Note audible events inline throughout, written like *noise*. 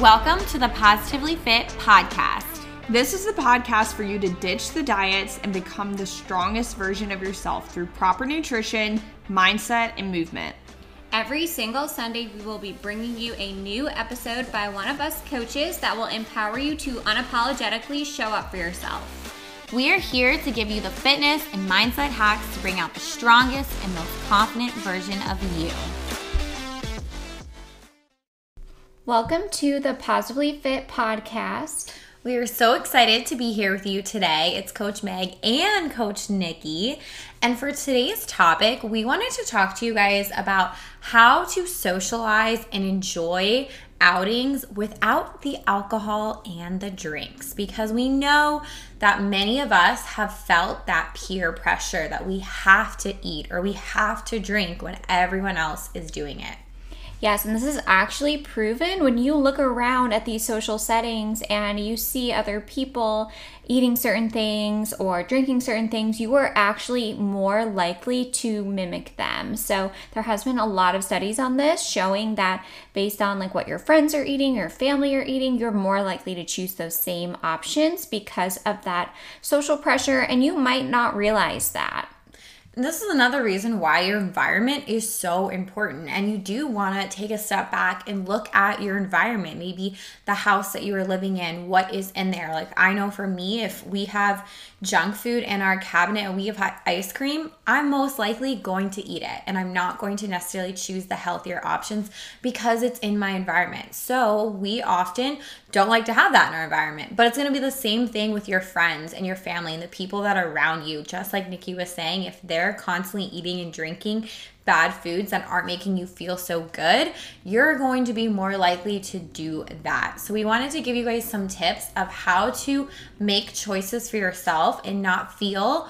Welcome to the Positively Fit podcast. This is the podcast for you to ditch the diets and become the strongest version of yourself through proper nutrition, mindset, and movement. Every single Sunday, we will be bringing you a new episode by one of us coaches that will empower you to unapologetically show up for yourself. We are here to give you the fitness and mindset hacks to bring out the strongest and most confident version of you. Welcome to the Positively Fit podcast. We are so excited to be here with you today. It's Coach Meg and Coach Nikki. And for today's topic, we wanted to talk to you guys about how to socialize and enjoy outings without the alcohol and the drinks because we know that many of us have felt that peer pressure that we have to eat or we have to drink when everyone else is doing it. Yes, and this is actually proven when you look around at these social settings and you see other people eating certain things or drinking certain things, you are actually more likely to mimic them. So, there has been a lot of studies on this showing that based on like what your friends are eating, your family are eating, you're more likely to choose those same options because of that social pressure and you might not realize that. This is another reason why your environment is so important. And you do want to take a step back and look at your environment, maybe the house that you are living in, what is in there. Like, I know for me, if we have junk food in our cabinet and we have ice cream, I'm most likely going to eat it. And I'm not going to necessarily choose the healthier options because it's in my environment. So, we often don't like to have that in our environment. But it's going to be the same thing with your friends and your family and the people that are around you. Just like Nikki was saying, if they're constantly eating and drinking bad foods that aren't making you feel so good, you're going to be more likely to do that. So, we wanted to give you guys some tips of how to make choices for yourself and not feel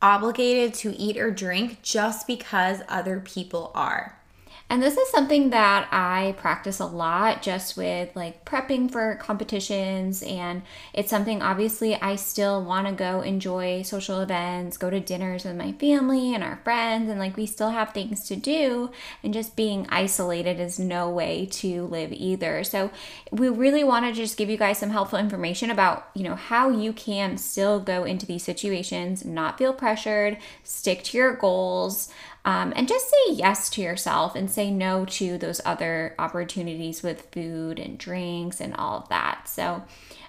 obligated to eat or drink just because other people are. And this is something that I practice a lot just with like prepping for competitions. And it's something obviously I still want to go enjoy social events, go to dinners with my family and our friends. And like we still have things to do. And just being isolated is no way to live either. So we really want to just give you guys some helpful information about, you know, how you can still go into these situations, not feel pressured, stick to your goals. Um, and just say yes to yourself and say no to those other opportunities with food and drinks and all of that. So,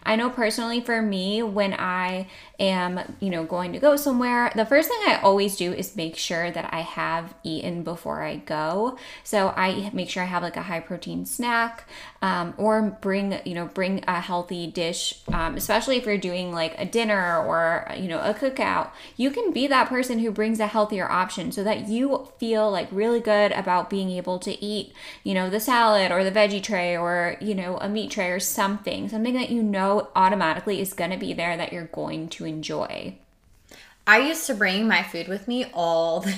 I know personally for me, when I am, you know, going to go somewhere, the first thing I always do is make sure that I have eaten before I go. So I make sure I have like a high protein snack um, or bring, you know, bring a healthy dish, um, especially if you're doing like a dinner or, you know, a cookout. You can be that person who brings a healthier option so that you feel like really good about being able to eat, you know, the salad or the veggie tray or, you know, a meat tray or something, something that you know automatically is going to be there that you're going to enjoy. I used to bring my food with me all *laughs* the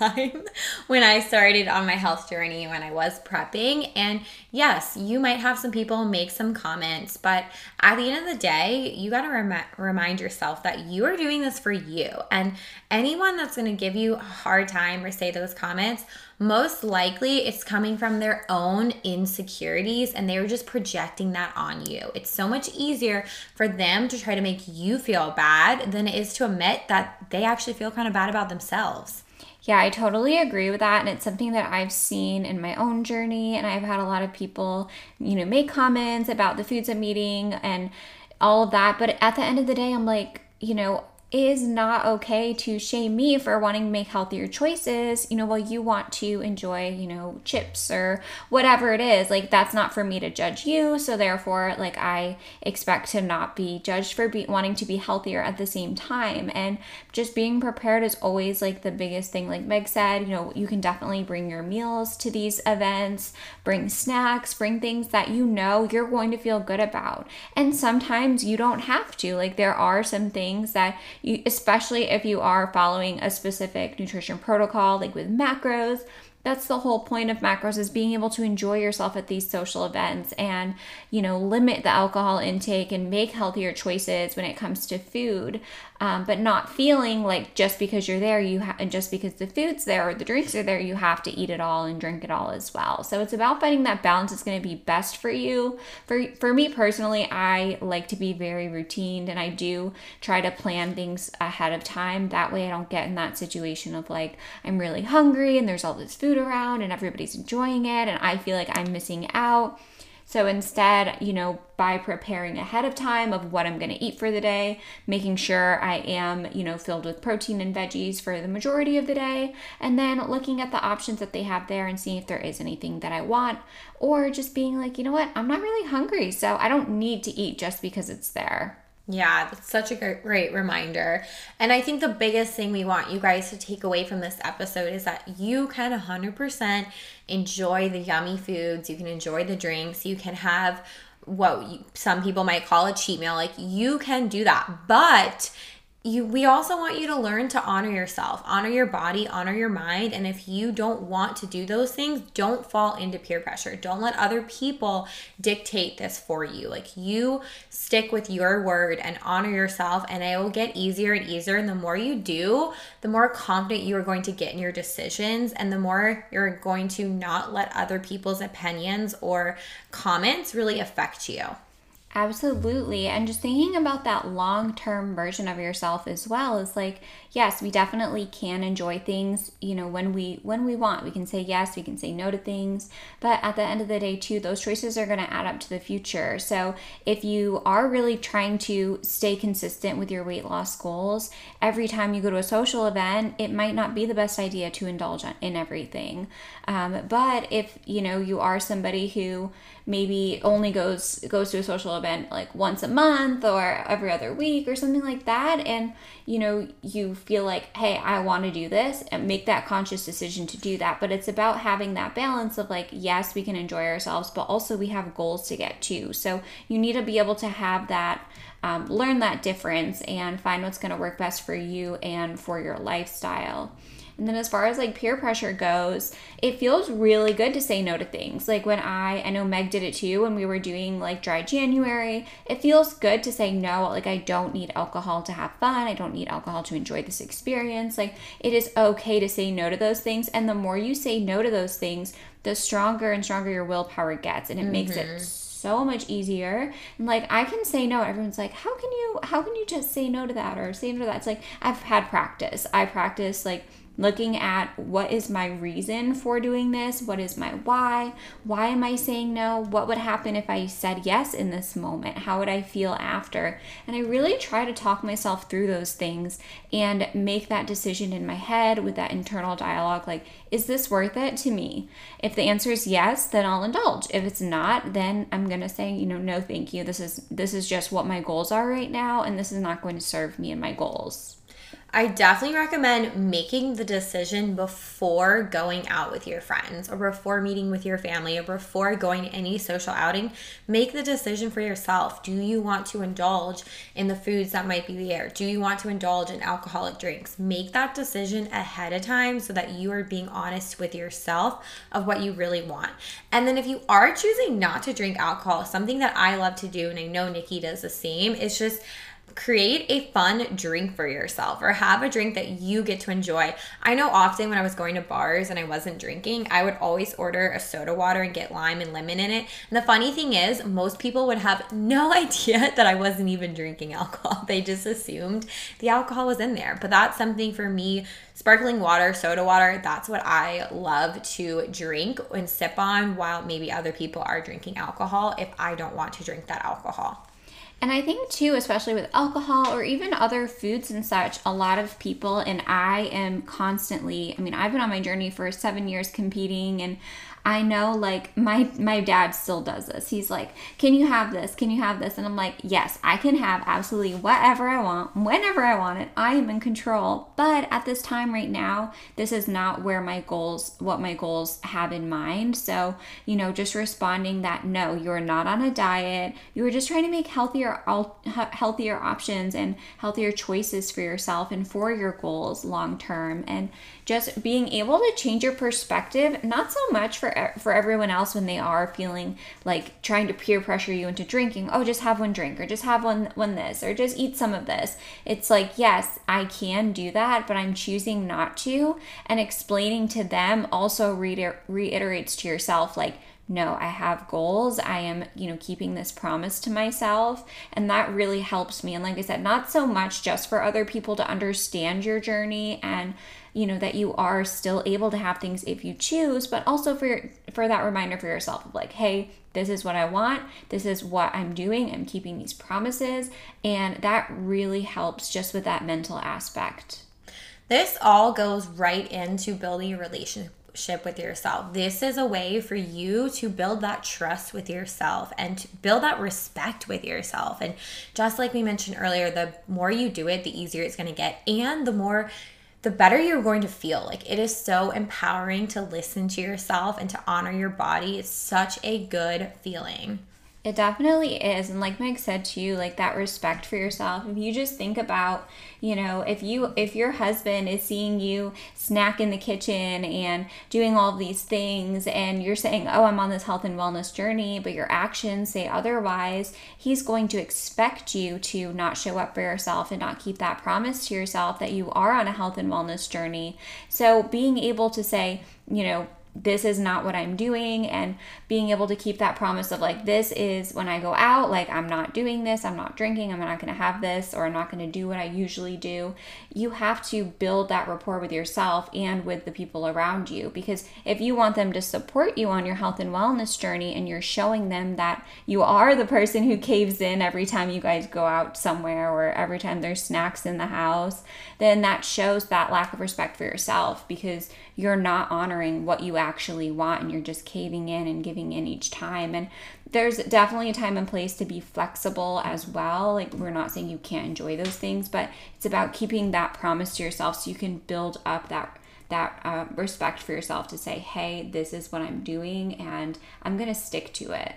time when I started on my health journey, when I was prepping. And yes, you might have some people make some comments, but at the end of the day, you got to rem- remind yourself that you are doing this for you. And anyone that's going to give you a hard time or say those comments, most likely it's coming from their own insecurities and they're just projecting that on you. It's so much easier for them to try to make you feel bad than it is to admit that they actually feel kind of bad about themselves. Yeah, I totally agree with that. And it's something that I've seen in my own journey. And I've had a lot of people, you know, make comments about the foods I'm eating and all of that. But at the end of the day, I'm like, you know, is not okay to shame me for wanting to make healthier choices, you know, while you want to enjoy, you know, chips or whatever it is. Like, that's not for me to judge you. So, therefore, like, I expect to not be judged for be- wanting to be healthier at the same time. And just being prepared is always like the biggest thing. Like Meg said, you know, you can definitely bring your meals to these events, bring snacks, bring things that you know you're going to feel good about. And sometimes you don't have to. Like, there are some things that you, especially if you are following a specific nutrition protocol, like with macros, that's the whole point of macros is being able to enjoy yourself at these social events and you know limit the alcohol intake and make healthier choices when it comes to food. Um, but not feeling like just because you're there you and just because the food's there or the drinks are there you have to eat it all and drink it all as well. So it's about finding that balance that's going to be best for you. For for me personally i like to be very routine and i do try to plan things ahead of time. That way i don't get in that situation of like i'm really hungry and there's all this food around and everybody's enjoying it and i feel like i'm missing out so instead, you know, by preparing ahead of time of what I'm going to eat for the day, making sure I am, you know, filled with protein and veggies for the majority of the day, and then looking at the options that they have there and seeing if there is anything that I want, or just being like, you know what, I'm not really hungry, so I don't need to eat just because it's there. Yeah, that's such a great, great reminder. And I think the biggest thing we want you guys to take away from this episode is that you can 100% enjoy the yummy foods, you can enjoy the drinks, you can have what some people might call a cheat meal. Like you can do that. But you we also want you to learn to honor yourself honor your body honor your mind and if you don't want to do those things don't fall into peer pressure. Don't let other people dictate this for you. Like you stick with your word and honor yourself and it will get easier and easier. And the more you do the more confident you are going to get in your decisions and the more you're going to not let other people's opinions or comments really affect you Absolutely. And just thinking about that long term version of yourself as well is like, yes, we definitely can enjoy things, you know, when we when we want. We can say yes, we can say no to things. But at the end of the day too, those choices are gonna add up to the future. So if you are really trying to stay consistent with your weight loss goals, every time you go to a social event, it might not be the best idea to indulge in everything. Um, but if you know you are somebody who maybe only goes goes to a social event like once a month or every other week or something like that. And you know you feel like hey I want to do this and make that conscious decision to do that. But it's about having that balance of like yes we can enjoy ourselves but also we have goals to get to. So you need to be able to have that um, learn that difference and find what's going to work best for you and for your lifestyle and then as far as like peer pressure goes, it feels really good to say no to things. Like when I I know Meg did it too when we were doing like dry January. It feels good to say no. Like I don't need alcohol to have fun. I don't need alcohol to enjoy this experience. Like it is okay to say no to those things and the more you say no to those things, the stronger and stronger your willpower gets and it mm-hmm. makes it mm-hmm. so much easier. And like I can say no. Everyone's like, how can you how can you just say no to that or say no to that? It's like I've had practice. I practice like looking at what is my reason for doing this, what is my why, why am I saying no, what would happen if I said yes in this moment, how would I feel after. And I really try to talk myself through those things and make that decision in my head with that internal dialogue like, is this worth it to me? If the answer is yes, then I'll indulge. If it's not, then I'm going to say, you know, no thank you. This is this is just what my goals are right now and this is not going to serve me and my goals. I definitely recommend making the decision before going out with your friends or before meeting with your family or before going to any social outing. Make the decision for yourself. Do you want to indulge in the foods that might be there? Do you want to indulge in alcoholic drinks? Make that decision ahead of time so that you are being honest with yourself of what you really want. And then if you are choosing not to drink alcohol, something that I love to do, and I know Nikki does the same, is just create a fun drink for yourself or have a drink that you get to enjoy. I know often when I was going to bars and I wasn't drinking, I would always order a soda water and get lime and lemon in it. And the funny thing is, most people would have *laughs* no idea that I wasn't even drinking alcohol. *laughs* They just assumed the alcohol was in there. But that's something for me sparkling water, soda water, that's what I love to drink and sip on while maybe other people are drinking alcohol if I don't want to drink that alcohol. And I think, too, especially with alcohol or even other foods and such, a lot of people, and I am constantly, I mean, I've been on my journey for seven years competing, and I know like my my dad still does this. He's like, "Can you have this? Can you have this?" And I'm like, "Yes, I can have absolutely whatever I want, whenever I want it. I am in control." But at this time right now, this is not where my goals what my goals have in mind. So, you know, just responding that no, you're not on a diet. You are just trying to make healthier healthier options and healthier choices for yourself and for your goals long term. And just being able to change your perspective, not so much for for everyone else when they are feeling like trying to peer pressure you into drinking. Oh, just have one drink or just have one one this or just eat some of this. It's like, yes, I can do that, but I'm choosing not to and explaining to them also reiter- reiterates to yourself like no, I have goals. I am, you know, keeping this promise to myself. And that really helps me. And like I said, not so much just for other people to understand your journey and, you know, that you are still able to have things if you choose, but also for your, for that reminder for yourself of like, hey, this is what I want. This is what I'm doing. I'm keeping these promises. And that really helps just with that mental aspect. This all goes right into building a relationship with yourself. This is a way for you to build that trust with yourself and to build that respect with yourself. And just like we mentioned earlier, the more you do it, the easier it's going to get and the more the better you're going to feel. Like it is so empowering to listen to yourself and to honor your body. It's such a good feeling. It definitely is. And like Meg said to you, like that respect for yourself. If you just think about, you know, if you if your husband is seeing you snack in the kitchen and doing all these things and you're saying, "Oh, I'm on this health and wellness journey," but your actions say otherwise, he's going to expect you to not show up for yourself and not keep that promise to yourself that you are on a health and wellness journey. So, being able to say, you know, this is not what I'm doing and being able to keep that promise of like this is when I go out like I'm not doing this, I'm not drinking, I'm not going to have this or I'm not going to do what I usually do. You have to build that rapport with yourself and with the people around you because if you want them to support you on your health and wellness journey and you're showing them that you are the person who caves in every time you guys go out somewhere or every time there's snacks in the house, then that shows that lack of respect for yourself because you're not honoring what you actually want and you're just caving in and giving in each time. And there's definitely a time and place to be flexible as well. Like, we're not saying you can't enjoy those things, but it's about keeping that promise to yourself so you can build up that that uh, respect for yourself to say, hey, this is what I'm doing and I'm going to stick to it.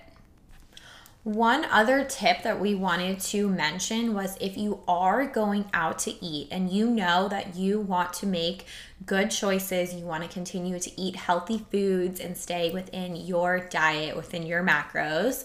One other tip that we wanted to mention was if you are going out to eat and you know that you want to make good choices, you want to continue to eat healthy foods and stay within your diet, within your macros,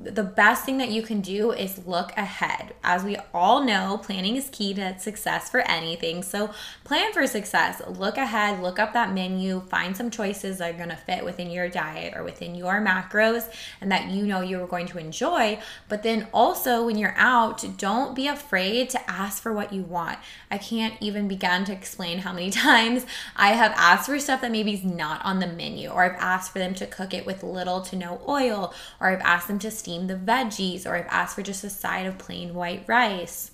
the best thing that you can do is look ahead. As we all know, planning is key to success for anything. So, plan for success. Look ahead, look up that menu, find some choices that are going to fit within your diet or within your macros and that you know you're going to enjoy. But then also, when you're out, don't be afraid to ask for what you want. I can't even begin to explain how many *laughs* times I have asked for stuff that maybe is not on the menu, or I've asked for them to cook it with little to no oil, or I've asked them to the veggies, or I've asked for just a side of plain white rice.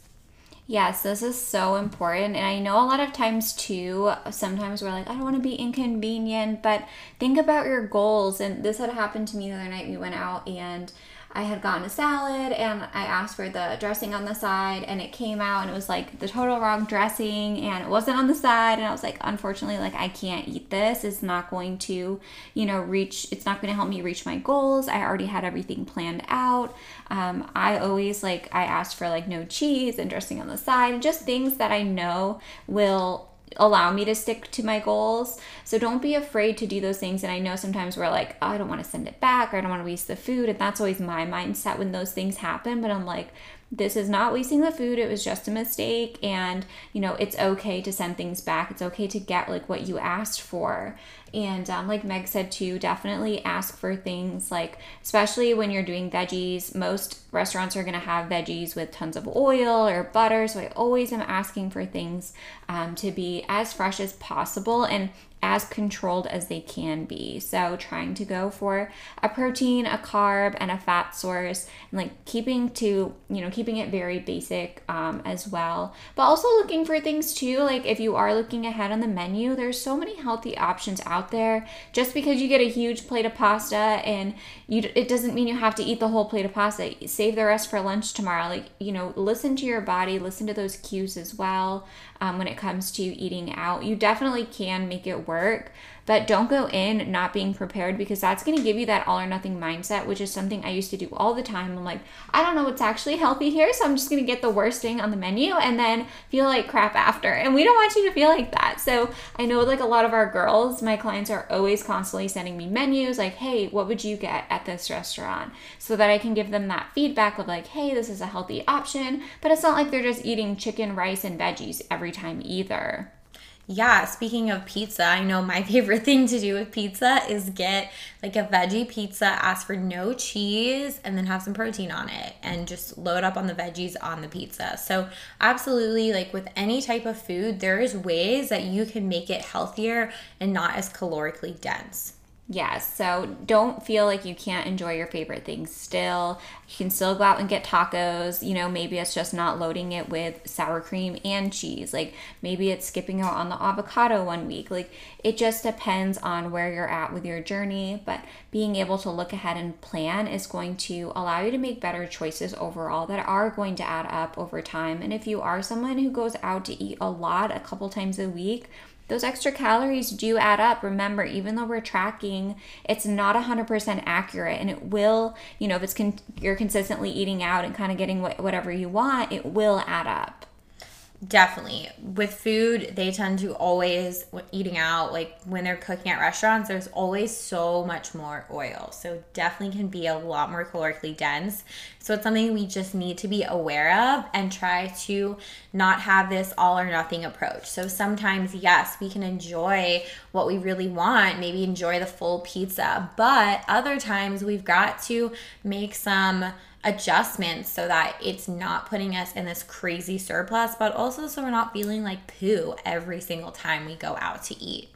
Yes, this is so important. And I know a lot of times too, sometimes we're like, I don't want to be inconvenient, but think about your goals. And this had happened to me the other night. We went out and I had gotten a salad and I asked for the dressing on the side and it came out and it was like the total wrong dressing and it wasn't on the side and I was like unfortunately like I can't eat this. It's not going to you know reach it's not going to help me reach my goals. I already had everything planned out. Um, I always like I asked for like no cheese and dressing on the side and just things that I know will allow me to stick to my goals. So don't be afraid to do those things. And I know sometimes we're like, oh, I don't want to send it back or I don't want to waste the food. And that's always my mindset when those things happen. But I'm like, this is not wasting the food. It was just a mistake. And, you know, it's okay to send things back. It's okay to get like what you asked for. And um, like Meg said too, definitely ask for things like, especially when you're doing veggies, most restaurants are going to have veggies with tons of oil or butter. So I always am asking for things um, to be as fresh as possible. And as controlled as they can be. So, trying to go for a protein, a carb, and a fat source, and like keeping to, you know, keeping it very basic um, as well. But also looking for things too, like if you are looking ahead on the menu, there's so many healthy options out there. Just because you get a huge plate of pasta and you, it doesn't mean you have to eat the whole plate of pasta. Save the rest for lunch tomorrow. Like, you know, listen to your body, listen to those cues as well um, when it comes to eating out. You definitely can make it work work. But don't go in not being prepared because that's going to give you that all or nothing mindset, which is something I used to do all the time. I'm like, I don't know what's actually healthy here, so I'm just going to get the worst thing on the menu and then feel like crap after. And we don't want you to feel like that. So I know like a lot of our girls, my clients are always constantly sending me menus like, hey, what would you get at this restaurant? So that I can give them that feedback of like, hey, this is a healthy option. But it's not like they're just eating chicken, rice, and veggies every time either. Yeah, speaking of pizza, I know my *laughs* favorite thing to do with pizza is get like a veggie pizza, ask for no cheese, and then have some protein on it and just load up on the veggies on the pizza. So, absolutely, like with any type of food, there is ways that you can make it healthier and not as calorically dense. Yes, so don't feel like you can't enjoy your favorite things still. You can still go out and get tacos. You know, maybe it's just not loading it with sour cream and cheese. Like maybe it's skipping out on the avocado one week. Like it just depends on where you're at with your journey. But being able to look ahead and plan is going to allow you to make better choices overall that are going to add up over time. And if you are someone who goes out to eat a lot a couple times a week, those extra calories do add up. Remember, even though we're tracking, it's not 100% accurate and it will, you know, if it's con- you're consistently eating out and kind of getting wh- whatever you want, it will add up. Definitely. With food, they tend to always eating out like when they're cooking at restaurants, there's always so much more oil. So definitely can be a lot more calorically dense. So it's something we just need to be aware of and try to not have this all or nothing approach. So sometimes yes, we can enjoy what we really want, maybe enjoy the full pizza, but other times we've got to make some adjustments so that it's not putting us in this crazy surplus, but also so we're not feeling like poo every single time we go out to eat.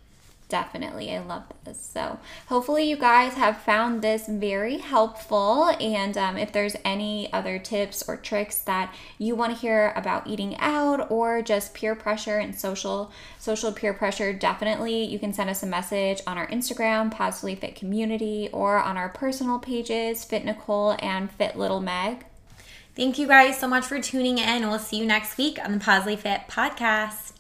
Definitely. I love this. So, hopefully, you guys have found this very helpful. And um, if there's any other tips or tricks that you want to hear about eating out or just peer pressure and social social peer pressure, definitely you can send us a message on our Instagram, Positively Fit Community, or on our personal pages, Fit Nicole and Fit Little Meg. Thank you guys so much for tuning in. We'll see you next week on the Positively Fit podcast.